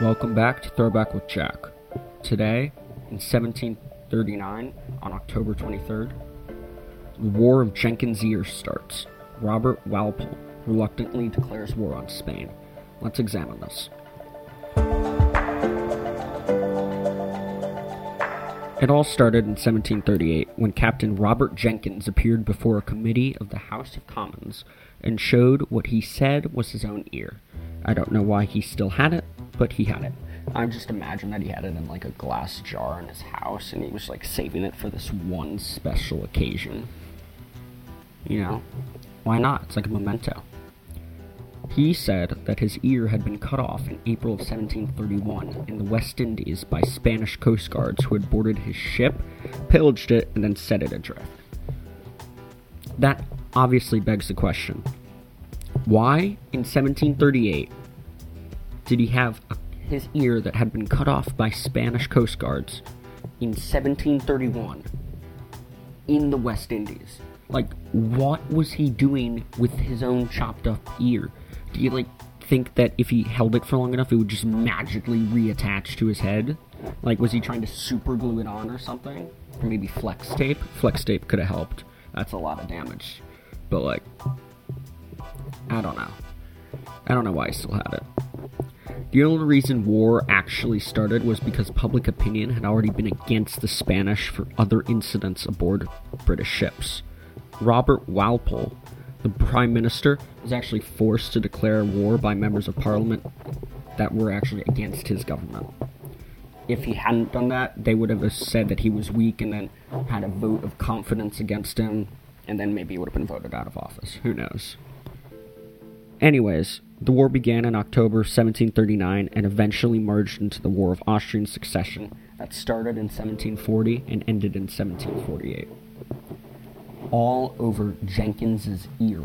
Welcome back to Throwback with Jack. Today, in 1739, on October 23rd, the War of Jenkins' Ear starts. Robert Walpole reluctantly declares war on Spain. Let's examine this. It all started in 1738 when Captain Robert Jenkins appeared before a committee of the House of Commons and showed what he said was his own ear. I don't know why he still had it, but he had it. I just imagine that he had it in like a glass jar in his house and he was like saving it for this one special occasion. You know, why not? It's like a memento. He said that his ear had been cut off in April of 1731 in the West Indies by Spanish coast guards who had boarded his ship, pillaged it, and then set it adrift. That obviously begs the question why in 1738 did he have a, his ear that had been cut off by Spanish coast guards in 1731 in the West Indies? Like, what was he doing with his own chopped up ear? Do you, like, think that if he held it for long enough, it would just magically reattach to his head? Like, was he trying to super glue it on or something? Or maybe flex tape? Flex tape could have helped. That's a lot of damage. But, like, I don't know. I don't know why he still had it. The only reason war actually started was because public opinion had already been against the Spanish for other incidents aboard British ships. Robert Walpole, the Prime Minister, was actually forced to declare war by members of Parliament that were actually against his government. If he hadn't done that, they would have said that he was weak and then had a vote of confidence against him, and then maybe he would have been voted out of office. Who knows? Anyways, the war began in October 1739 and eventually merged into the War of Austrian Succession that started in 1740 and ended in 1748. All over Jenkins's ear.